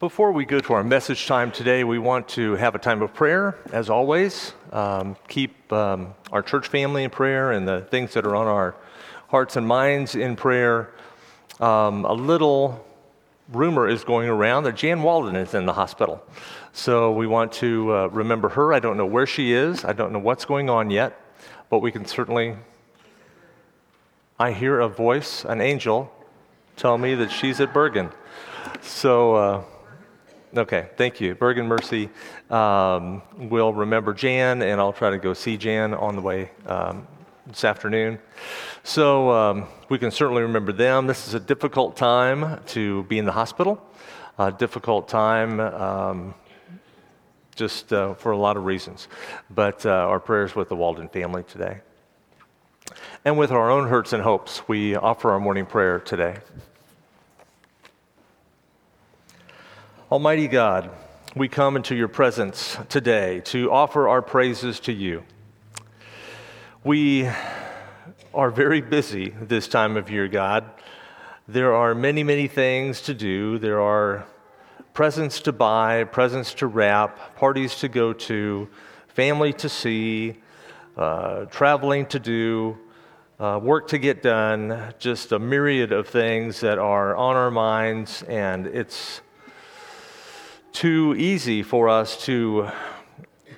Before we go to our message time today, we want to have a time of prayer, as always. Um, keep um, our church family in prayer and the things that are on our hearts and minds in prayer. Um, a little rumor is going around that Jan Walden is in the hospital. So we want to uh, remember her. I don't know where she is, I don't know what's going on yet, but we can certainly. I hear a voice, an angel, tell me that she's at Bergan. So, uh, Okay, thank you. Bergan Mercy um, will remember Jan, and I'll try to go see Jan on the way um, this afternoon. So um, we can certainly remember them. This is a difficult time to be in the hospital, a difficult time um, just uh, for a lot of reasons. But uh, our prayers with the Walden family today. And with our own hurts and hopes, we offer our morning prayer today. Almighty God, we come into your presence today to offer our praises to you. We are very busy this time of year, God. There are many, many things to do. There are presents to buy, presents to wrap, parties to go to, family to see, uh, traveling to do, uh, work to get done, just a myriad of things that are on our minds, and it's too easy for us to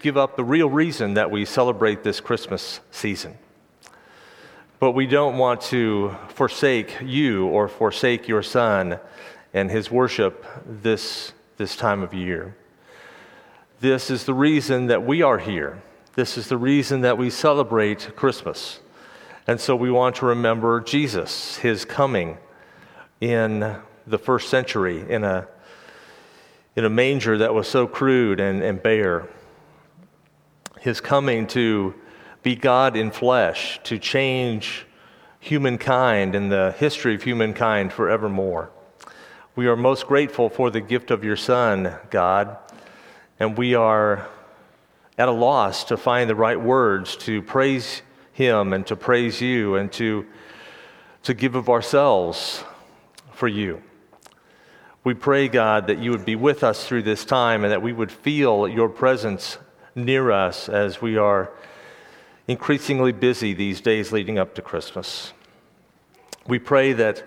give up the real reason that we celebrate this Christmas season. But we don't want to forsake you or forsake your son and his worship this, this time of year. This is the reason that we are here. This is the reason that we celebrate Christmas. And so we want to remember Jesus, his coming in the first century in a in a manger that was so crude and, and bare. His coming to be God in flesh, to change humankind and the history of humankind forevermore. We are most grateful for the gift of your Son, God, and we are at a loss to find the right words to praise him and to praise you and to, to give of ourselves for you. We pray, God, that you would be with us through this time and that we would feel your presence near us as we are increasingly busy these days leading up to Christmas. We pray that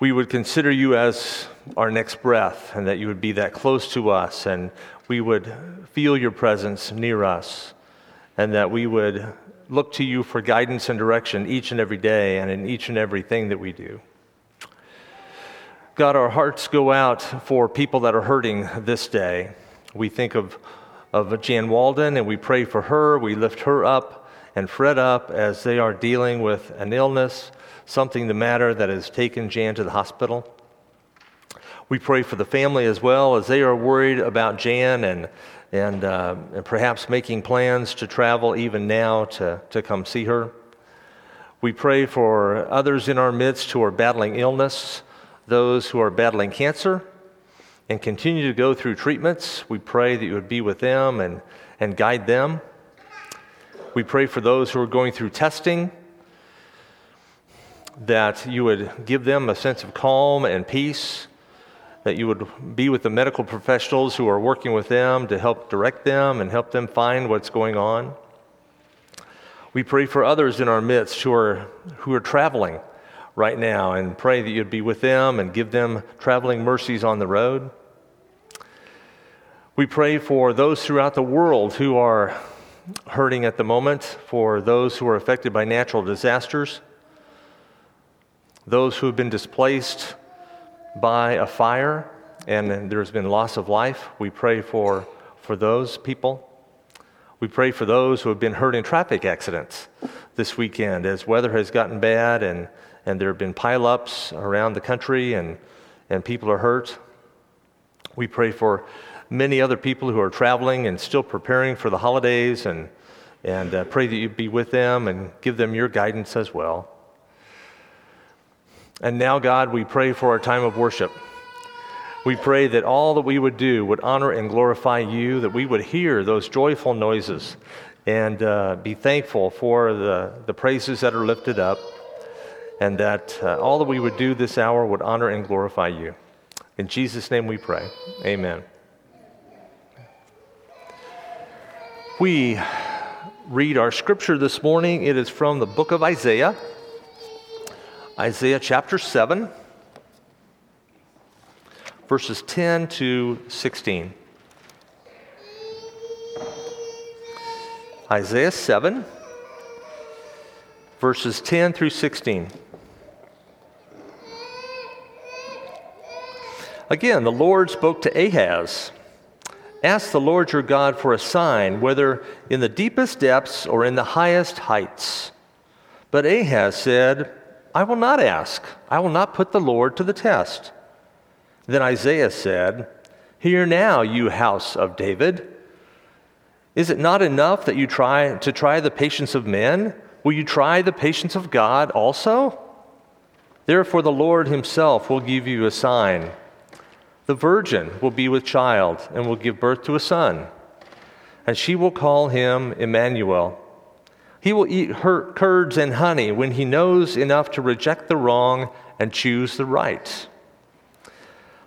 we would consider you as our next breath and that you would be that close to us and we would feel your presence near us and that we would look to you for guidance and direction each and every day and in each and everything that we do. God, our hearts go out for people that are hurting this day. We think of, of Jan Walden and we pray for her. We lift her up and Fred up as they are dealing with an illness, something the matter that has taken Jan to the hospital. We pray for the family as well as they are worried about Jan and, and, uh, and perhaps making plans to travel even now to, to come see her. We pray for others in our midst who are battling illness those who are battling cancer and continue to go through treatments. We pray that you would be with them and, and guide them. We pray for those who are going through testing, that you would give them a sense of calm and peace, that you would be with the medical professionals who are working with them to help direct them and help them find what's going on. We pray for others in our midst who are, who are traveling right now and pray that you'd be with them and give them traveling mercies on the road. We pray for those throughout the world who are hurting at the moment, for those who are affected by natural disasters, those who have been displaced by a fire and there's been loss of life. We pray for, for those people. We pray for those who have been hurt in traffic accidents this weekend as weather has gotten bad and and there have been pileups around the country, and, and people are hurt. We pray for many other people who are traveling and still preparing for the holidays, and, and uh, pray that you be with them and give them your guidance as well. And now, God, we pray for our time of worship. We pray that all that we would do would honor and glorify you, that we would hear those joyful noises and uh, be thankful for the, the praises that are lifted up and that uh, all that we would do this hour would honor and glorify you. In Jesus' name we pray. Amen. We read our scripture this morning. It is from the book of Isaiah, Isaiah chapter 7, verses 10 to 16. Isaiah 7, verses 10 through 16. Again, the Lord spoke to Ahaz Ask the Lord your God for a sign, whether in the deepest depths or in the highest heights. But Ahaz said, I will not ask. I will not put the Lord to the test. Then Isaiah said, Hear now, you house of David. Is it not enough that you try to try the patience of men? Will you try the patience of God also? Therefore, the Lord himself will give you a sign. The virgin will be with child and will give birth to a son, and she will call him Emmanuel. He will eat her curds and honey when he knows enough to reject the wrong and choose the right.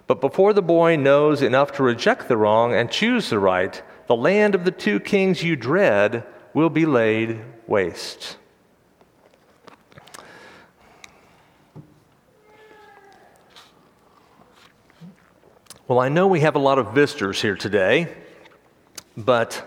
But before the boy knows enough to reject the wrong and choose the right, the land of the two kings you dread will be laid waste. Well, I know we have a lot of visitors here today, but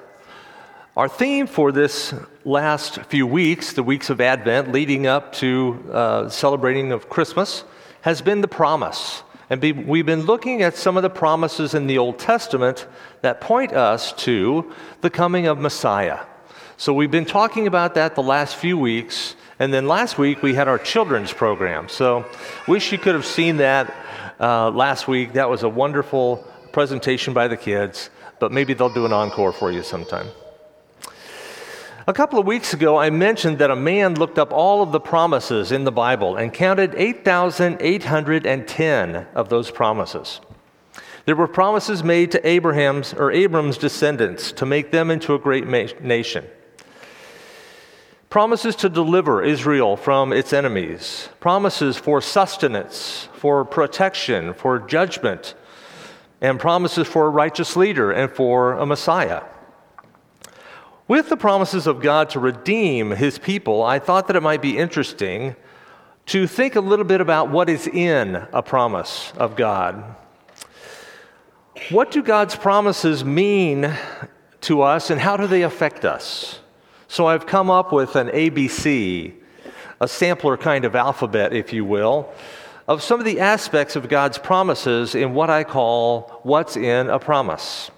our theme for this last few weeks, the weeks of Advent leading up to uh, celebrating of Christmas, has been the promise. And be, we've been looking at some of the promises in the Old Testament that point us to the coming of Messiah. So we've been talking about that the last few weeks. And then last week we had our children's program. So wish you could have seen that uh, last week. That was a wonderful presentation by the kids, but maybe they'll do an encore for you sometime. A couple of weeks ago, I mentioned that a man looked up all of the promises in the Bible and counted 8,810 of those promises. There were promises made to Abraham's or Abram's descendants to make them into a great nation promises to deliver Israel from its enemies, promises for sustenance, for protection, for judgment, and promises for a righteous leader and for a Messiah. With the promises of God to redeem his people, I thought that it might be interesting to think a little bit about what is in a promise of God. What do God's promises mean to us, and how do they affect us? So I've come up with an ABC, a sampler kind of alphabet, if you will, of some of the aspects of God's promises in what I call what's in a promise.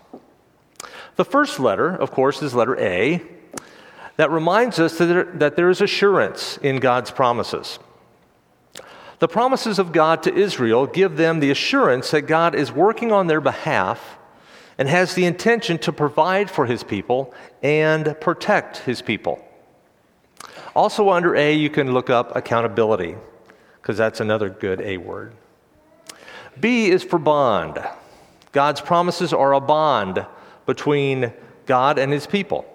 The first letter, of course, is letter A. That reminds us that there, that there is assurance in God's promises. The promises of God to Israel give them the assurance that God is working on their behalf and has the intention to provide for his people and protect his people. Also, under A, you can look up accountability, because that's another good A word. B is for bond. God's promises are a bond between God and his people,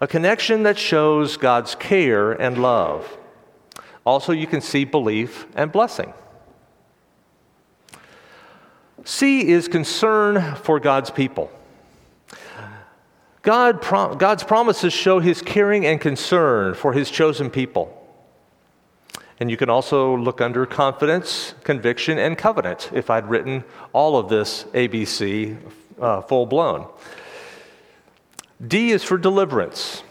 a connection that shows God's care and love. Also, you can see belief and blessing. C is concern for God's people. God, God's promises show his caring and concern for his chosen people. And you can also look under confidence, conviction, and covenant if I'd written all of this ABC uh, full blown. D is for deliverance.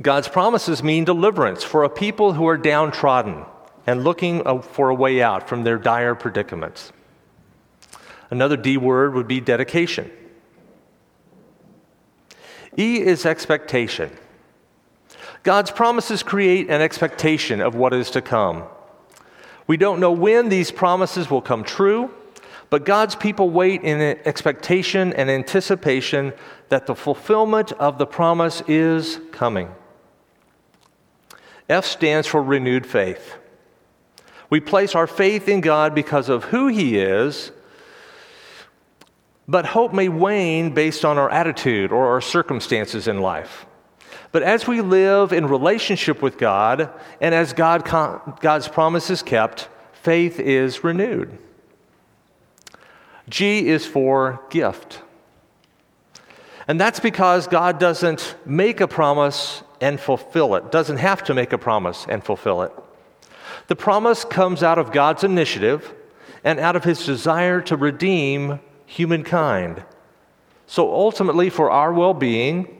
God's promises mean deliverance for a people who are downtrodden and looking uh, for a way out from their dire predicaments. Another D word would be dedication. E is expectation. God's promises create an expectation of what is to come. We don't know when these promises will come true, but God's people wait in expectation and anticipation that the fulfillment of the promise is coming. F stands for renewed faith. We place our faith in God because of who He is but hope may wane based on our attitude or our circumstances in life. But as we live in relationship with God and as God, God's promise is kept, faith is renewed. G is for gift. And that's because God doesn't make a promise and fulfill it, doesn't have to make a promise and fulfill it. The promise comes out of God's initiative and out of his desire to redeem humankind. So ultimately, for our well being,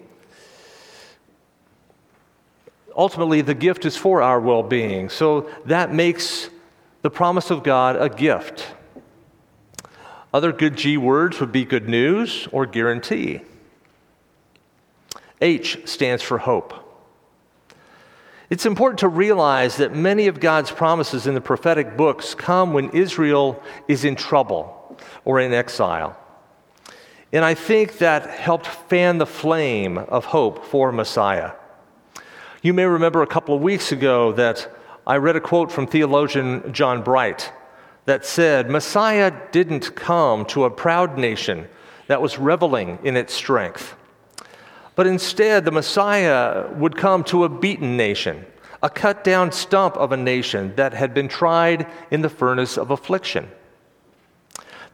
ultimately, the gift is for our well being. So that makes the promise of God a gift. Other good G words would be good news or guarantee. H stands for hope. It's important to realize that many of God's promises in the prophetic books come when Israel is in trouble or in exile. And I think that helped fan the flame of hope for Messiah. You may remember a couple of weeks ago that I read a quote from theologian John Bright that said, Messiah didn't come to a proud nation that was reveling in its strength. But instead, the Messiah would come to a beaten nation, a cut down stump of a nation that had been tried in the furnace of affliction.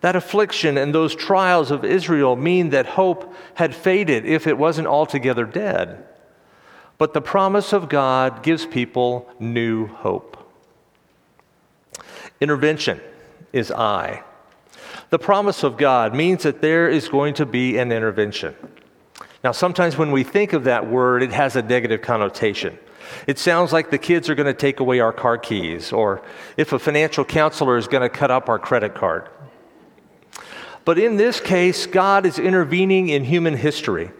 That affliction and those trials of Israel mean that hope had faded if it wasn't altogether dead. But the promise of God gives people new hope. Intervention is I. The promise of God means that there is going to be an intervention. Now, sometimes when we think of that word, it has a negative connotation. It sounds like the kids are going to take away our car keys, or if a financial counselor is going to cut up our credit card. But in this case, God is intervening in human history,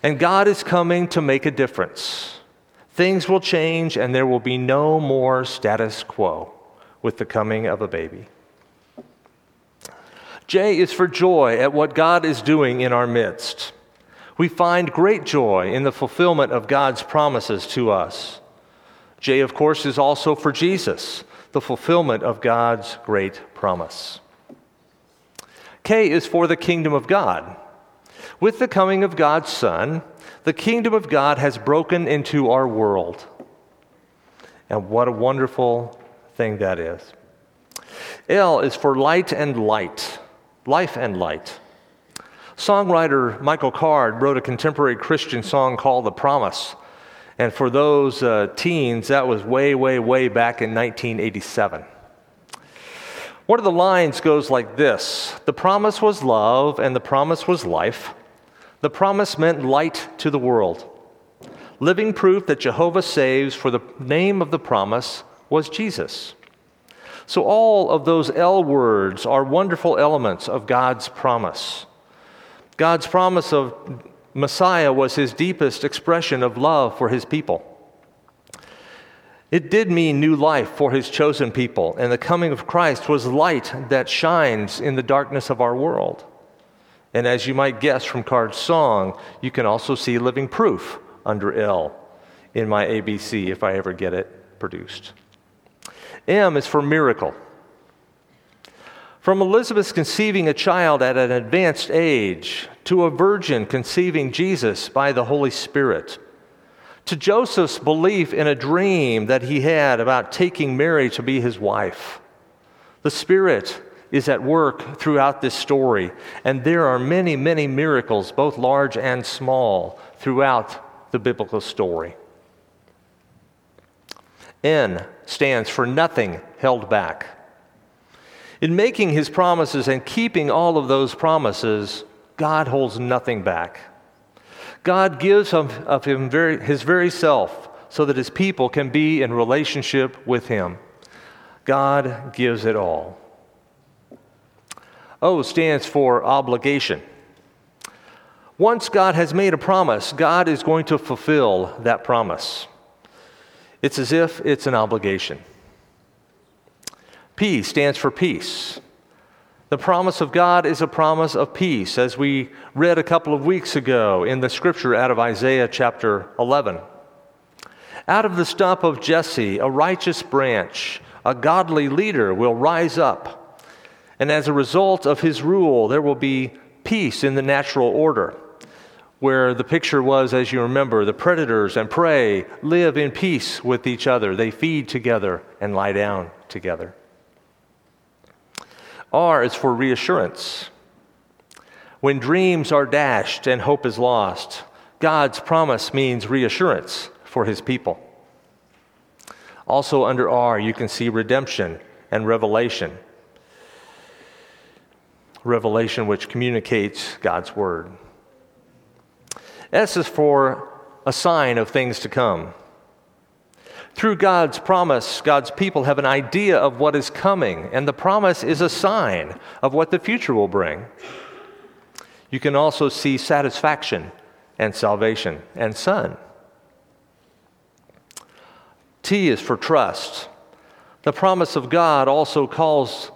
and God is coming to make a difference. Things will change, and there will be no more status quo with the coming of a baby. J is for joy at what God is doing in our midst. We find great joy in the fulfillment of God's promises to us. J, of course, is also for Jesus, the fulfillment of God's great promise. K is for the kingdom of God. With the coming of God's Son, the kingdom of God has broken into our world. And what a wonderful thing that is. L is for light and light, life and light. Songwriter Michael Card wrote a contemporary Christian song called The Promise. And for those uh, teens, that was way, way, way back in 1987. One of the lines goes like this The promise was love, and the promise was life. The promise meant light to the world. Living proof that Jehovah saves, for the name of the promise was Jesus. So, all of those L words are wonderful elements of God's promise. God's promise of Messiah was his deepest expression of love for his people. It did mean new life for his chosen people, and the coming of Christ was light that shines in the darkness of our world. And as you might guess from Card's song, you can also see living proof under L in my ABC if I ever get it produced. M is for miracle. From Elizabeth conceiving a child at an advanced age, to a virgin conceiving Jesus by the Holy Spirit, to Joseph's belief in a dream that he had about taking Mary to be his wife. The Spirit is at work throughout this story, and there are many, many miracles, both large and small, throughout the biblical story. N stands for nothing held back. In making his promises and keeping all of those promises, God holds nothing back. God gives of, him very, his very self so that his people can be in relationship with him. God gives it all. O stands for obligation. Once God has made a promise, God is going to fulfill that promise. It's as if it's an obligation. P stands for peace. The promise of God is a promise of peace, as we read a couple of weeks ago in the scripture out of Isaiah chapter 11. Out of the stump of Jesse, a righteous branch, a godly leader will rise up. And as a result of his rule, there will be peace in the natural order where the picture was, as you remember, the predators and prey live in peace with each other. They feed together and lie down together. R is for reassurance. When dreams are dashed and hope is lost, God's promise means reassurance for his people. Also, under R, you can see redemption and revelation. Revelation, which communicates God's word. S is for a sign of things to come. Through God's promise, God's people have an idea of what is coming, and the promise is a sign of what the future will bring. You can also see satisfaction and salvation and Son. T is for trust. The promise of God also calls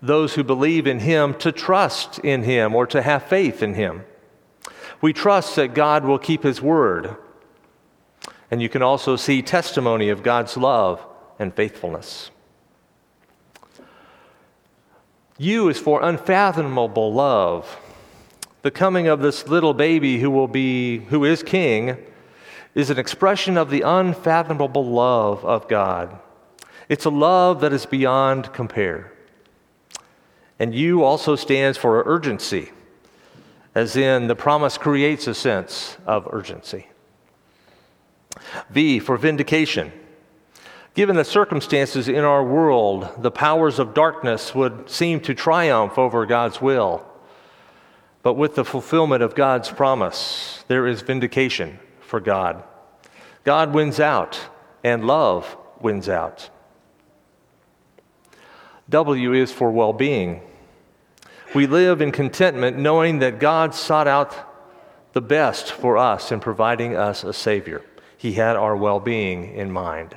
those who believe in Him to trust in Him or to have faith in Him. We trust that God will keep His word. And you can also see testimony of God's love and faithfulness. U is for unfathomable love. The coming of this little baby who will be, who is king, is an expression of the unfathomable love of God. It's a love that is beyond compare. And U also stands for urgency, as in the promise creates a sense of urgency. V for vindication. Given the circumstances in our world, the powers of darkness would seem to triumph over God's will. But with the fulfillment of God's promise, there is vindication for God. God wins out, and love wins out. W is for well being. We live in contentment knowing that God sought out the best for us in providing us a Savior. He had our well being in mind.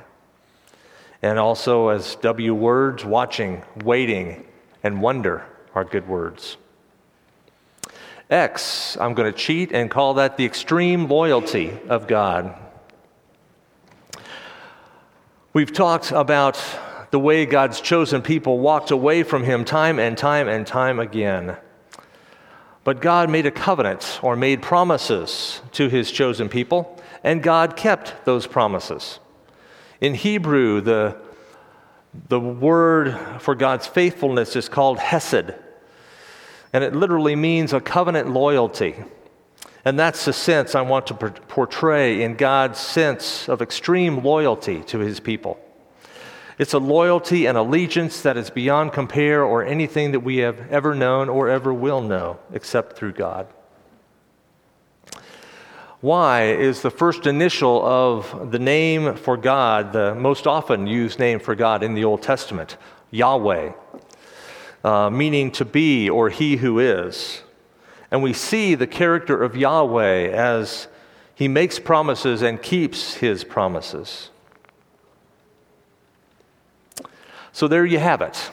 And also, as W words, watching, waiting, and wonder are good words. X, I'm going to cheat and call that the extreme loyalty of God. We've talked about the way God's chosen people walked away from Him time and time and time again. But God made a covenant or made promises to His chosen people and God kept those promises. In Hebrew, the, the word for God's faithfulness is called hesed, and it literally means a covenant loyalty. And that's the sense I want to portray in God's sense of extreme loyalty to his people. It's a loyalty and allegiance that is beyond compare or anything that we have ever known or ever will know except through God. Y is the first initial of the name for God, the most often used name for God in the Old Testament, Yahweh, uh, meaning to be or he who is. And we see the character of Yahweh as he makes promises and keeps his promises. So there you have it,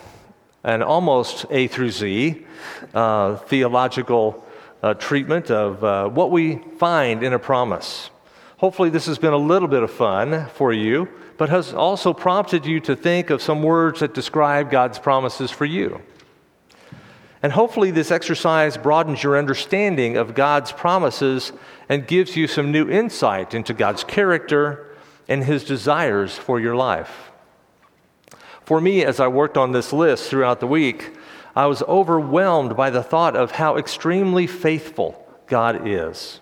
an almost A through Z uh, theological uh, treatment of uh, what we find in a promise. Hopefully, this has been a little bit of fun for you, but has also prompted you to think of some words that describe God's promises for you. And hopefully, this exercise broadens your understanding of God's promises and gives you some new insight into God's character and His desires for your life. For me, as I worked on this list throughout the week, I was overwhelmed by the thought of how extremely faithful God is.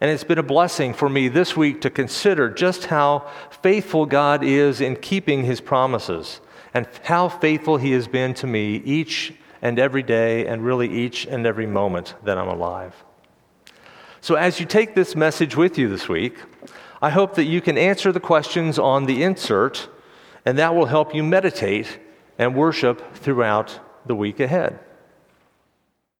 And it's been a blessing for me this week to consider just how faithful God is in keeping his promises and how faithful he has been to me each and every day and really each and every moment that I'm alive. So, as you take this message with you this week, I hope that you can answer the questions on the insert, and that will help you meditate and worship throughout the week ahead.